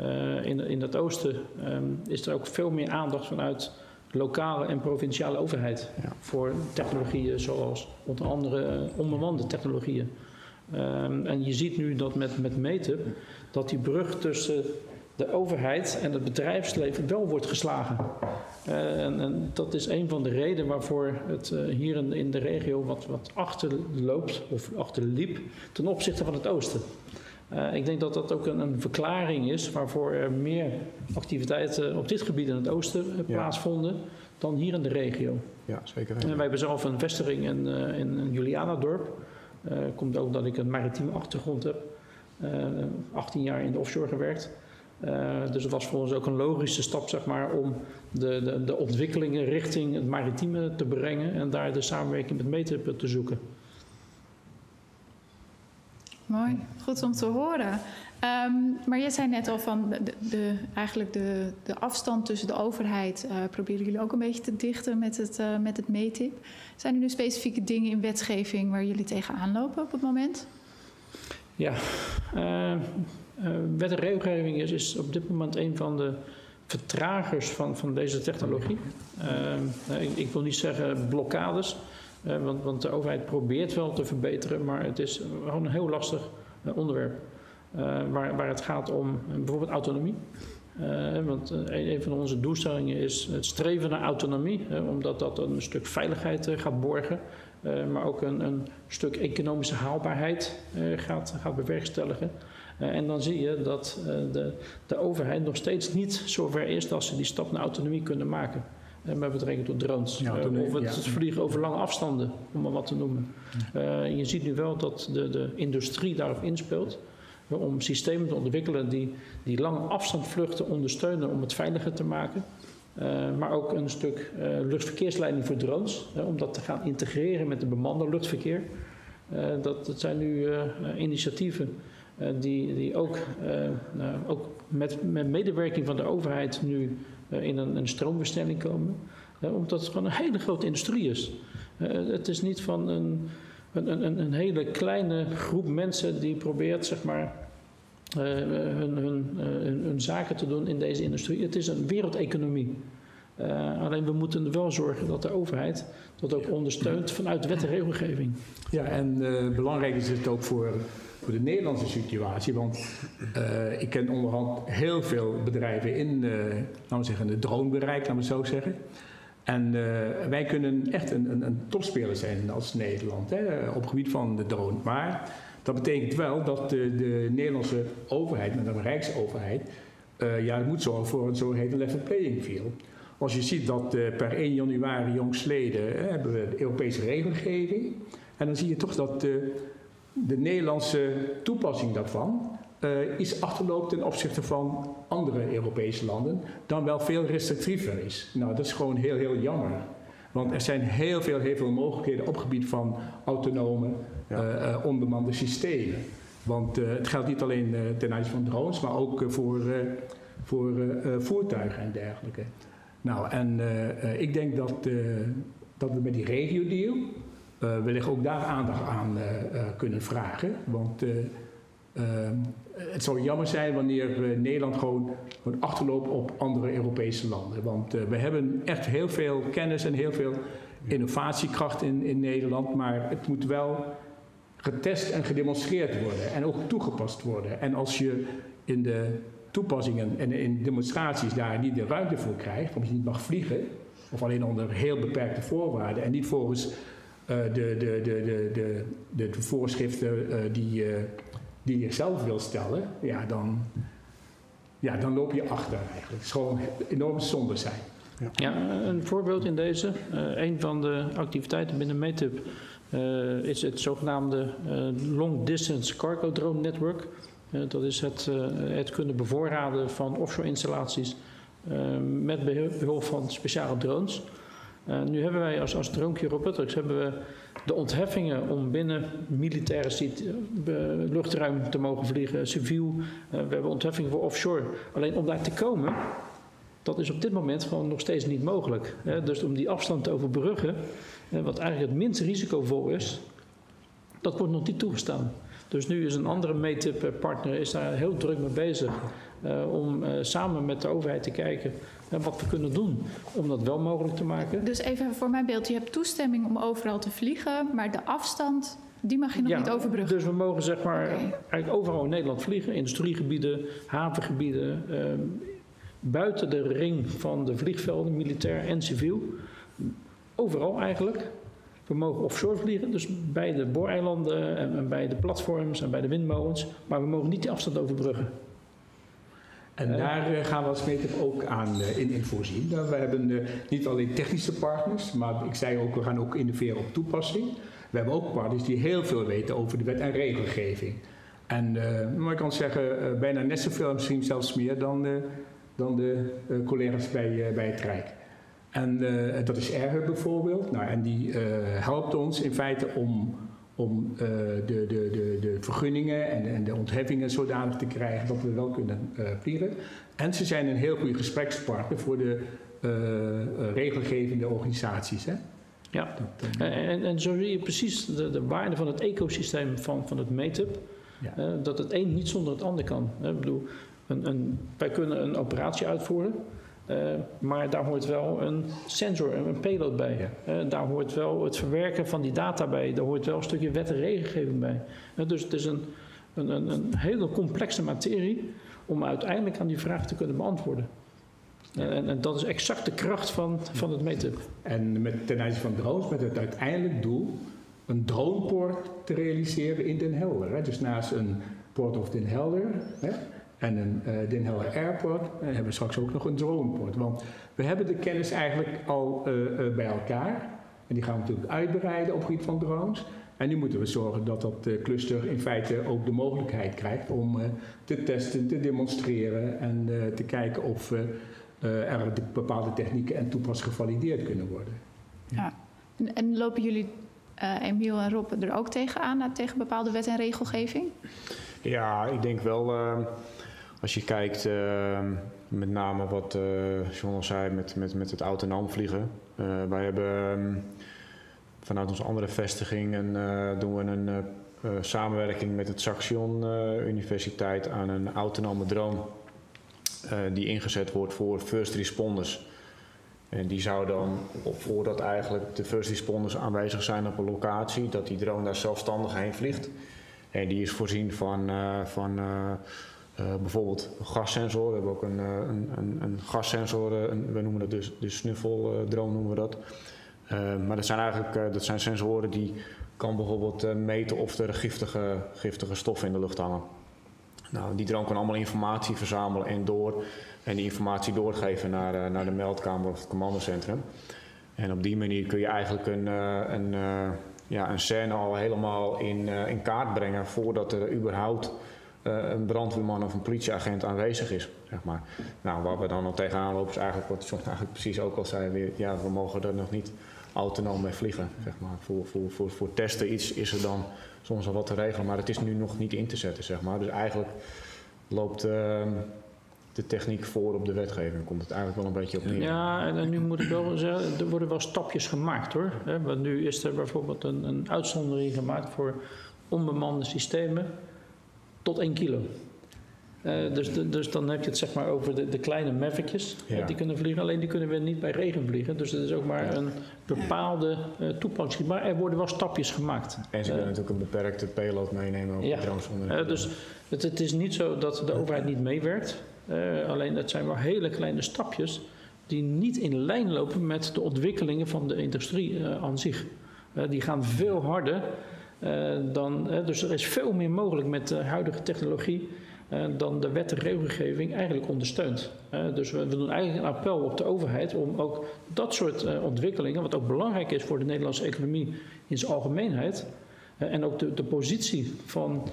Uh, in, in het oosten um, is er ook veel meer aandacht vanuit lokale en provinciale overheid ja. voor technologieën zoals onder andere onbemande technologieën. Um, en je ziet nu dat met, met meten dat die brug tussen de overheid en het bedrijfsleven wel wordt geslagen. Uh, en, en, dat is een van de redenen waarvoor het uh, hier in, in, de regio wat, wat achterloopt of achterliep ten opzichte van het oosten. Uh, ik denk dat dat ook een, een, verklaring is waarvoor er meer activiteiten op dit gebied in het oosten plaatsvonden dan hier in de regio. Ja, zeker. En wij hebben zelf een vestiging in, in Julianadorp. komt ook dat ik een maritieme achtergrond heb. 18 jaar in de offshore gewerkt. Uh, dus het was voor ons ook een logische stap zeg maar, om de, de, de ontwikkelingen richting het maritieme te brengen en daar de samenwerking met METIP te zoeken. Mooi, goed om te horen. Um, maar je zei net al van de, de, eigenlijk de, de afstand tussen de overheid uh, proberen jullie ook een beetje te dichten met het, uh, met het METIP. Zijn er nu specifieke dingen in wetgeving waar jullie tegenaan lopen op het moment? Ja, uh, wet en regelgeving is, is op dit moment een van de vertragers van, van deze technologie. Uh, ik, ik, wil niet zeggen blokkades, uh, want, want, de overheid probeert wel te verbeteren, maar het is gewoon een heel lastig onderwerp. waar, waar het gaat om bijvoorbeeld autonomie. want een, van onze doelstellingen is het streven naar autonomie, omdat dat een stuk veiligheid gaat borgen. Maar ook een, een, stuk economische haalbaarheid gaat, gaat bewerkstelligen. Uh, en dan zie je dat de, de, overheid nog steeds niet zover is dat ze die stap naar autonomie kunnen maken. met betrekking tot drones. Ja, of het, ja. het, vliegen over lange afstanden, om maar wat te noemen. je ziet nu wel dat de, de industrie daarop inspeelt om systemen te ontwikkelen die, die lange afstandvluchten ondersteunen om het veiliger te maken. Maar ook een stuk luchtverkeersleiding voor drones, om dat te gaan integreren met de bemande luchtverkeer. dat, dat zijn nu initiatieven die, die ook, nou, ook met, met medewerking van de overheid nu in een, een stroombestelling komen. omdat het gewoon een hele grote industrie is. het is niet van een, een, een, een hele kleine groep mensen die probeert zeg maar, hun, hun, zaken te doen in deze industrie. Het is een wereldeconomie. Alleen we moeten wel zorgen dat de overheid dat ook ondersteunt vanuit wet en regelgeving. Ja, en belangrijk is het ook voor, voor de Nederlandse situatie. Want ik ken onderhand heel veel bedrijven in laten we zeggen, het dronebereik, laten we zo zeggen. En wij kunnen echt een, een, een topspeler zijn als Nederland hè, op het gebied van de drone. Maar Dat betekent wel dat de, de Nederlandse overheid, met de Rijksoverheid, uh, ja, moet zorgen voor een zogeheten level playing field. Als je ziet dat uh, per 1 januari jongsleden uh, hebben we de Europese regelgeving. En dan zie je toch dat de, de Nederlandse toepassing daarvan iets achterloopt ten opzichte van andere Europese landen. Dan wel veel restrictiever is. Nou, dat is gewoon heel, heel jammer. Want er zijn heel veel, heel veel mogelijkheden op het gebied van autonome, ja. onbemande systemen. Want het geldt niet alleen ten aanzien van drones, maar ook voor, voor voertuigen en dergelijke. Nou, en ik denk dat, dat we met die regio-deal wellicht ook daar aandacht aan kunnen vragen. Want het zou jammer zijn wanneer Nederland gewoon, gewoon achterloopt op andere Europese landen. Want we hebben echt heel veel kennis en heel veel innovatiekracht in, in Nederland, maar het moet wel getest en gedemonstreerd worden en ook toegepast worden. En als je in de toepassingen en in demonstraties daar niet de ruimte voor krijgt, omdat je niet mag vliegen, of alleen onder heel beperkte voorwaarden en niet volgens uh, de, de, de, de, de, de, de voorschriften uh, die, uh, die je zelf wil stellen, ja, dan, ja, dan loop je achter eigenlijk. Het is gewoon enorm zonde zijn. Ja. ja, een voorbeeld in deze. een van de activiteiten binnen uh, is het zogenaamde uh, Long Distance Cargo Drone Network. Uh, dat is het, het, kunnen bevoorraden van offshore installaties met behulp van speciale drones. Nu hebben wij als, als Drone Robotics hebben we de ontheffingen om binnen militaire luchtruim te mogen vliegen, civiel. we hebben ontheffingen voor offshore. Alleen om daar te komen, dat is op dit moment gewoon nog steeds niet mogelijk. Dus om die afstand te overbruggen, wat eigenlijk het minst risicovol is, dat wordt nog niet toegestaan. Dus nu is een andere METIP-partner is daar heel druk mee bezig uh, om uh, samen met de overheid te kijken wat we kunnen doen om dat wel mogelijk te maken. Dus even voor mijn beeld, je hebt toestemming om overal te vliegen, maar de afstand die mag je nog ja, niet overbruggen. Dus we mogen zeg maar okay. eigenlijk overal in Nederland vliegen, industriegebieden, havengebieden, ehm, buiten de ring van de vliegvelden, militair en civiel. Overal eigenlijk. We mogen offshore vliegen, dus bij de booreilanden en bij de platforms en bij de windmolens. Maar we mogen niet die afstand overbruggen. En daar uh, gaan we als METEP ook aan uh, in, in voorzien. Nou, we hebben niet alleen technische partners, maar ik zei ook, we gaan ook innoveren op toepassing. We hebben ook partners die heel veel weten over de wet en regelgeving. En maar ik kan zeggen, bijna net zoveel, misschien zelfs meer dan, dan de collega's bij, bij het Rijk. En dat is Airhub bijvoorbeeld. Nou, en die helpt ons in feite om, om uh, de, de, de, de vergunningen en de, en de ontheffingen zodanig te krijgen dat we wel kunnen vliegen. En ze zijn een heel goede gesprekspartner voor de regelgevende organisaties. Hè? Ja, dat, en, en zo zie je precies de, de waarde van het ecosysteem van, van het meetup. Ja. dat het een niet zonder het ander kan. Ik bedoel, een, een, wij kunnen een operatie uitvoeren. Uh, maar daar hoort wel een sensor, een payload bij. Uh, daar hoort wel het verwerken van die data bij. Daar hoort wel een stukje wet en regelgeving bij. Uh, dus het is een, een, een, een, hele complexe materie om uiteindelijk aan die vraag te kunnen beantwoorden. En, en, dat is exact de kracht van, van het meetup. En met, ten aanzien van drones met het uiteindelijk doel een dronepoort te realiseren in Den Helder. Hè? Dus naast een Port of Den Helder hè? En een uh, Den Helder Airport. En hebben we straks ook nog een droneport. Want we hebben de kennis eigenlijk al uh, uh, bij elkaar. En die gaan we natuurlijk uitbreiden op het gebied van drones. En nu moeten we zorgen dat dat cluster in feite ook de mogelijkheid krijgt om te testen, te demonstreren en te kijken of er bepaalde technieken en toepassingen gevalideerd kunnen worden. Ja. En, en lopen jullie, Emiel en Rob, er ook tegenaan, tegen bepaalde wet en regelgeving? Ja, ik denk wel als je kijkt, uh, met name wat uh, John al zei met, met, met het autonoom vliegen. Uh, wij hebben um, vanuit onze andere vestiging en, doen we een samenwerking met het Saxion Universiteit aan een autonome drone. die ingezet wordt voor first responders. En die zou dan, voordat eigenlijk de first responders aanwezig zijn op een locatie, dat die drone daar zelfstandig heen vliegt. En die is voorzien van, van bijvoorbeeld een gassensor. We hebben ook een, uh, een, een, een gassensor, een, we noemen dat dus de snuffeldrone noemen we dat. Maar dat zijn eigenlijk dat zijn sensoren die kan bijvoorbeeld eh, meten of er giftige, giftige stoffen in de lucht hangen. Nou, die drone kan allemaal informatie verzamelen en door en die informatie doorgeven naar, naar de meldkamer of het commandocentrum. En op die manier kun je eigenlijk een, een, ja, een scène al helemaal in, in kaart brengen voordat er überhaupt een brandweerman of een politieagent aanwezig is. Zeg maar. Nou, waar we dan al tegenaan lopen is eigenlijk wat John eigenlijk precies ook al zei. Weer, ja, we mogen er nog niet autonoom mee vliegen. Zeg maar. voor, voor, voor, voor testen iets is er dan soms al wat te regelen, maar het is nu nog niet in te zetten. Zeg maar. Dus eigenlijk loopt uh, de techniek voor op de wetgeving. Komt het eigenlijk wel een beetje op neer. Ja, en nu moet ik wel zeggen, er worden wel stapjes gemaakt hoor. Want nu is er bijvoorbeeld een, een uitzondering gemaakt voor onbemande systemen tot 1 kilo. Uh, dus, de, dus dan heb je het zeg maar over de, de kleine. Ja. Die kunnen vliegen, alleen die kunnen we niet bij regen vliegen. Dus het is ook maar een bepaalde uh, toepassing. Maar er worden wel stapjes gemaakt. En ze kunnen uh, natuurlijk een beperkte payload meenemen op ja. de dus het, het, is niet zo dat de overheid niet meewerkt. alleen het zijn wel hele kleine stapjes die niet in lijn lopen met de ontwikkelingen van de industrie aan zich. die gaan veel harder dan. dus er is veel meer mogelijk met de huidige technologie. Uh, dan de wet en regelgeving eigenlijk ondersteunt. Uh, dus we, doen eigenlijk een appel op de overheid om ook dat soort ontwikkelingen, wat ook belangrijk is voor de Nederlandse economie in zijn algemeenheid, en ook de, de positie van,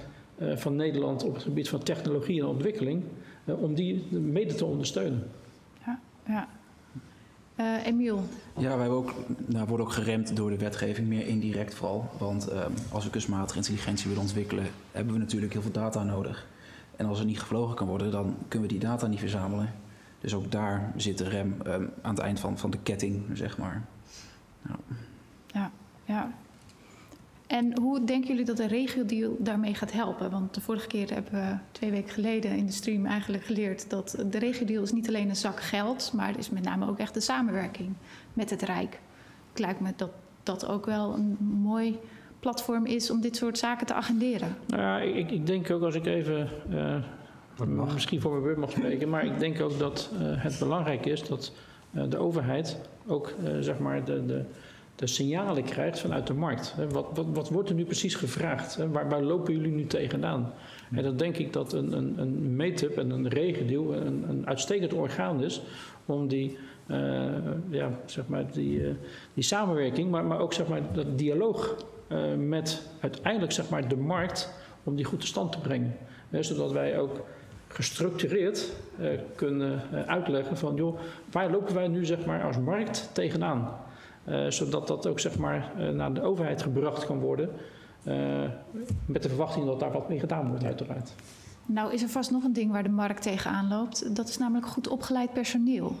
van Nederland op het gebied van technologie en ontwikkeling, om die mede te ondersteunen. Ja, ja. Uh, Emiel. Ja, wij ook, nou, worden ook geremd door de wetgeving, meer indirect vooral. Want uh, als we kunstmatige intelligentie willen ontwikkelen, hebben we natuurlijk heel veel data nodig. En als er niet gevlogen kan worden, dan kunnen we die data niet verzamelen. Dus ook daar zit de rem um, aan het eind van, van de ketting, zeg maar. Ja. ja, ja. En hoe denken jullie dat de regio-deal daarmee gaat helpen? Want de vorige keer hebben we twee weken geleden in de stream eigenlijk geleerd dat de regio-deal is niet alleen een zak geld, maar het is met name ook echt de samenwerking met het Rijk. Het lijkt me dat dat ook wel een mooi platform is om dit soort zaken te agenderen. Nou ja, ik, ik denk ook als ik even uh, misschien voor mijn beurt mag spreken, maar ik denk ook dat uh, het belangrijk is dat uh, de overheid ook zeg maar de, de, de, signalen krijgt vanuit de markt. Wat, wat, wat wordt er nu precies gevraagd? Waar, waar, lopen jullie nu tegenaan? En dan denk ik dat een, een, een meetup en een regendeal een, een uitstekend orgaan is om die, ja, zeg maar die, die samenwerking, maar, maar ook zeg maar, dat dialoog uh, met uiteindelijk zeg maar, de markt om die goed tot stand te brengen. Zodat wij ook gestructureerd kunnen uitleggen van joh, waar lopen wij nu zeg maar, als markt tegenaan? Zodat dat ook zeg maar, naar de overheid gebracht kan worden. met de verwachting dat daar wat mee gedaan wordt uiteraard. Nou is er vast nog een ding waar de markt tegenaan loopt. Dat is namelijk goed opgeleid personeel.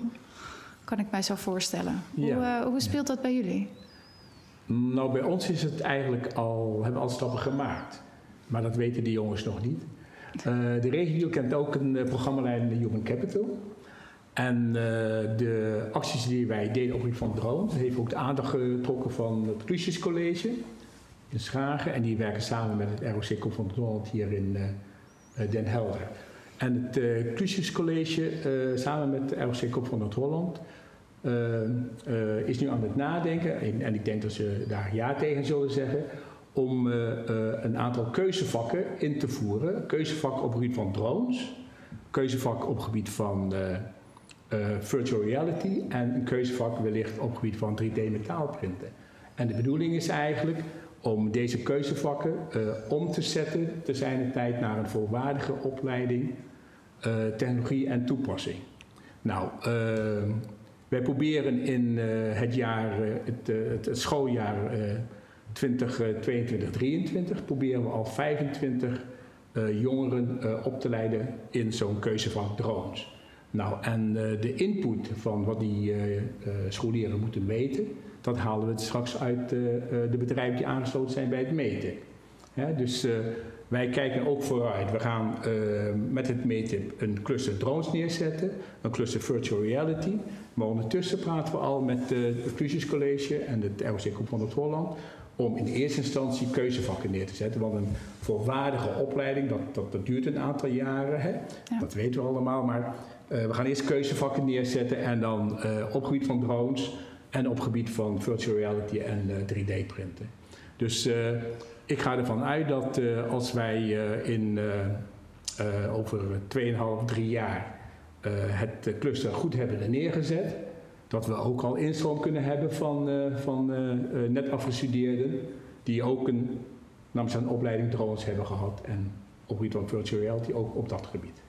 Kan ik mij zo voorstellen. Ja. Hoe, hoe speelt dat bij jullie? Nou, bij ons is het eigenlijk al, hebben we al stappen gemaakt. Maar dat weten die jongens nog niet. Uh, de regio kent ook een uh, programmalijn Human Capital. En uh, de acties die wij deden op het van drones, heeft ook de aandacht getrokken van het Crucius in Schagen. En die werken samen met het ROC van Holland hier in Den Helder. En het uh, College, samen met het ROC Kop van uh, uh, is nu aan het nadenken, en, en, ik denk dat ze daar ja tegen zullen zeggen, om een aantal keuzevakken in te voeren. Keuzevak op het gebied van drones, keuzevak op het gebied van virtual reality en een keuzevak wellicht op het gebied van 3D metaalprinten. En de bedoeling is eigenlijk om deze keuzevakken om te zetten te zijn tijd naar een volwaardige opleiding technologie en toepassing. Nou, wij proberen in het, jaar, het, het, schooljaar 2022-2023 proberen we al 25 jongeren op te leiden in zo'n keuze van drones. Nou, en de input van wat die scholieren moeten meten, dat halen we straks uit de bedrijven die aangesloten zijn bij het meten. Dus wij kijken ook vooruit. We gaan uh, met het METIP een cluster drones neerzetten, een cluster virtual reality. Maar ondertussen praten we al met uh, het Fusies College en het ROC Groep van Noord-Holland om in eerste instantie keuzevakken neer te zetten. Want een volwaardige opleiding, dat, dat, dat duurt een aantal jaren. Hè? Ja. Dat weten we allemaal. Maar uh, we gaan eerst keuzevakken neerzetten en dan op gebied van drones en op gebied van virtual reality en 3D-printen. Dus uh, ik ga ervan uit dat uh, als wij uh, in, over 2,5, 3 jaar het cluster goed hebben neergezet, dat we ook al instroom kunnen hebben van, van net afgestudeerden die ook een, namens een opleiding drones hebben gehad en op gebied van virtual reality ook op dat gebied.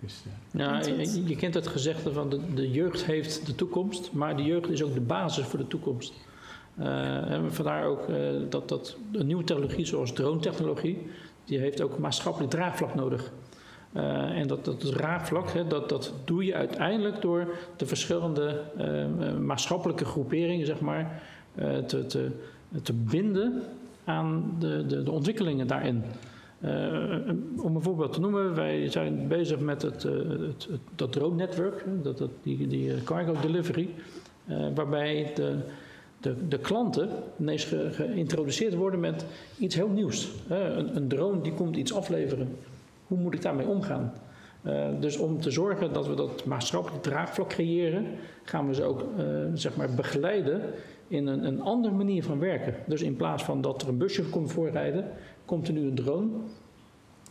Dus, ja, je, je, kent het gezegde van de, de jeugd heeft de toekomst, maar de jeugd is ook de basis voor de toekomst. Uh, en vandaar ook uh, dat, dat een nieuwe technologie zoals drone-technologie, die heeft ook maatschappelijk draagvlak nodig. Uh, en dat, dat draagvlak, hè, dat, dat doe je uiteindelijk door de verschillende maatschappelijke groeperingen, zeg maar, te, te, te binden aan de, de, de ontwikkelingen daarin. Om een voorbeeld te noemen, wij zijn bezig met het, het, het dat drone-netwerk, dat, dat, die, die cargo delivery, waarbij de de, de klanten ineens ge, geïntroduceerd worden met iets heel nieuws. Een, een, drone die komt iets afleveren. Hoe moet ik daarmee omgaan? Dus om te zorgen dat we dat maatschappelijk draagvlak creëren, gaan we ze ook zeg maar begeleiden in een, een, andere manier van werken. Dus in plaats van dat er een busje komt voorrijden, komt er nu een drone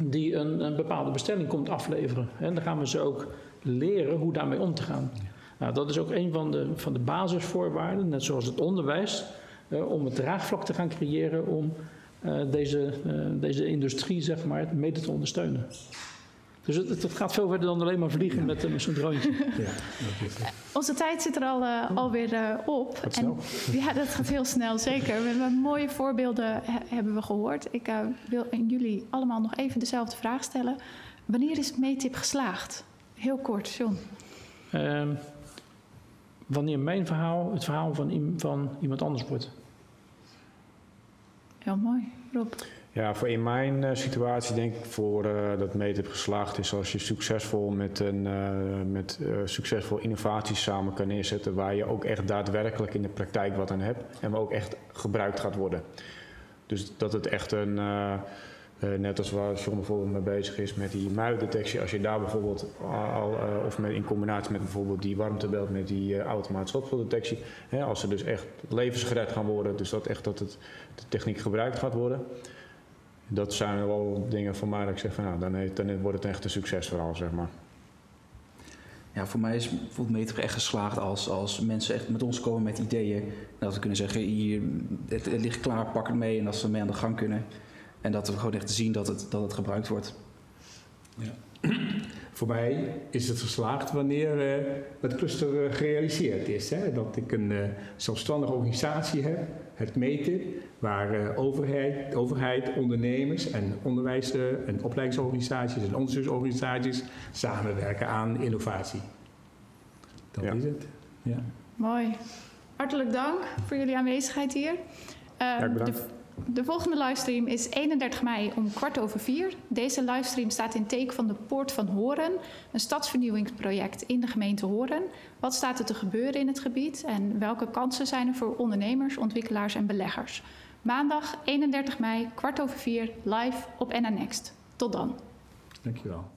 die een, een bepaalde bestelling komt afleveren. En dan gaan we ze ook leren hoe daarmee om te gaan. Nou, dat is ook een van de, van de basisvoorwaarden, net zoals het onderwijs, uh, om het draagvlak te gaan creëren om uh, deze, uh, deze industrie zeg maar, mede te ondersteunen. Dus het, het, gaat veel verder dan alleen maar vliegen ja. met, met zo'n droontje. Ja, Onze tijd zit er al, alweer op. En, ja, dat gaat heel snel, zeker. We hebben mooie voorbeelden hebben we gehoord. Ik wil jullie allemaal nog even dezelfde vraag stellen. Wanneer is meetip geslaagd? Heel kort, John. Ehm, wanneer mijn verhaal het verhaal van, van iemand anders wordt. Heel mooi. Rob? Ja, voor in mijn uh, situatie denk ik voor uh, dat meetip geslaagd is als je succesvol met, een, uh, met succesvol innovaties samen kan neerzetten waar je ook echt daadwerkelijk in de praktijk wat aan hebt en waar ook echt gebruikt gaat worden. Dus dat het echt een net als waar John bijvoorbeeld mee bezig is met die muidetectie. Als je daar bijvoorbeeld al, of met, in combinatie met bijvoorbeeld die warmtebelt met die automatische schotveldetectie. Hè, als er dus echt levens gered gaan worden, dus dat echt dat het, de techniek gebruikt gaat worden. Dat zijn wel dingen voor mij dat ik zeg van nou, dan, heeft, dan wordt het echt een succesverhaal, zeg maar. Ja, voor mij is bijvoorbeeld Meter echt geslaagd als, als mensen echt met ons komen met ideeën. Dat we kunnen zeggen, hier, het, het ligt klaar, pak het mee en dat ze ermee aan de gang kunnen. En dat we gewoon echt zien dat het, dat het gebruikt wordt. Ja. Voor mij is het geslaagd wanneer uh, het cluster uh, gerealiseerd is. Hè? Dat ik een uh, zelfstandige organisatie heb, het METIP, waar overheid, overheid, ondernemers en onderwijs- en opleidingsorganisaties en onderzoeksorganisaties samenwerken aan innovatie. Dat ja. is het. Ja. Mooi. Hartelijk dank voor jullie aanwezigheid hier. ja, bedankt. De, de volgende livestream is 31 mei om kwart over vier. Deze livestream staat in teken van de Poort van Horen, een stadsvernieuwingsproject in de gemeente Horen. Wat staat er te gebeuren in het gebied en welke kansen zijn er voor ondernemers, ontwikkelaars en beleggers? Maandag 31 mei, kwart over vier, live op NN Next. Tot dan. Dankjewel.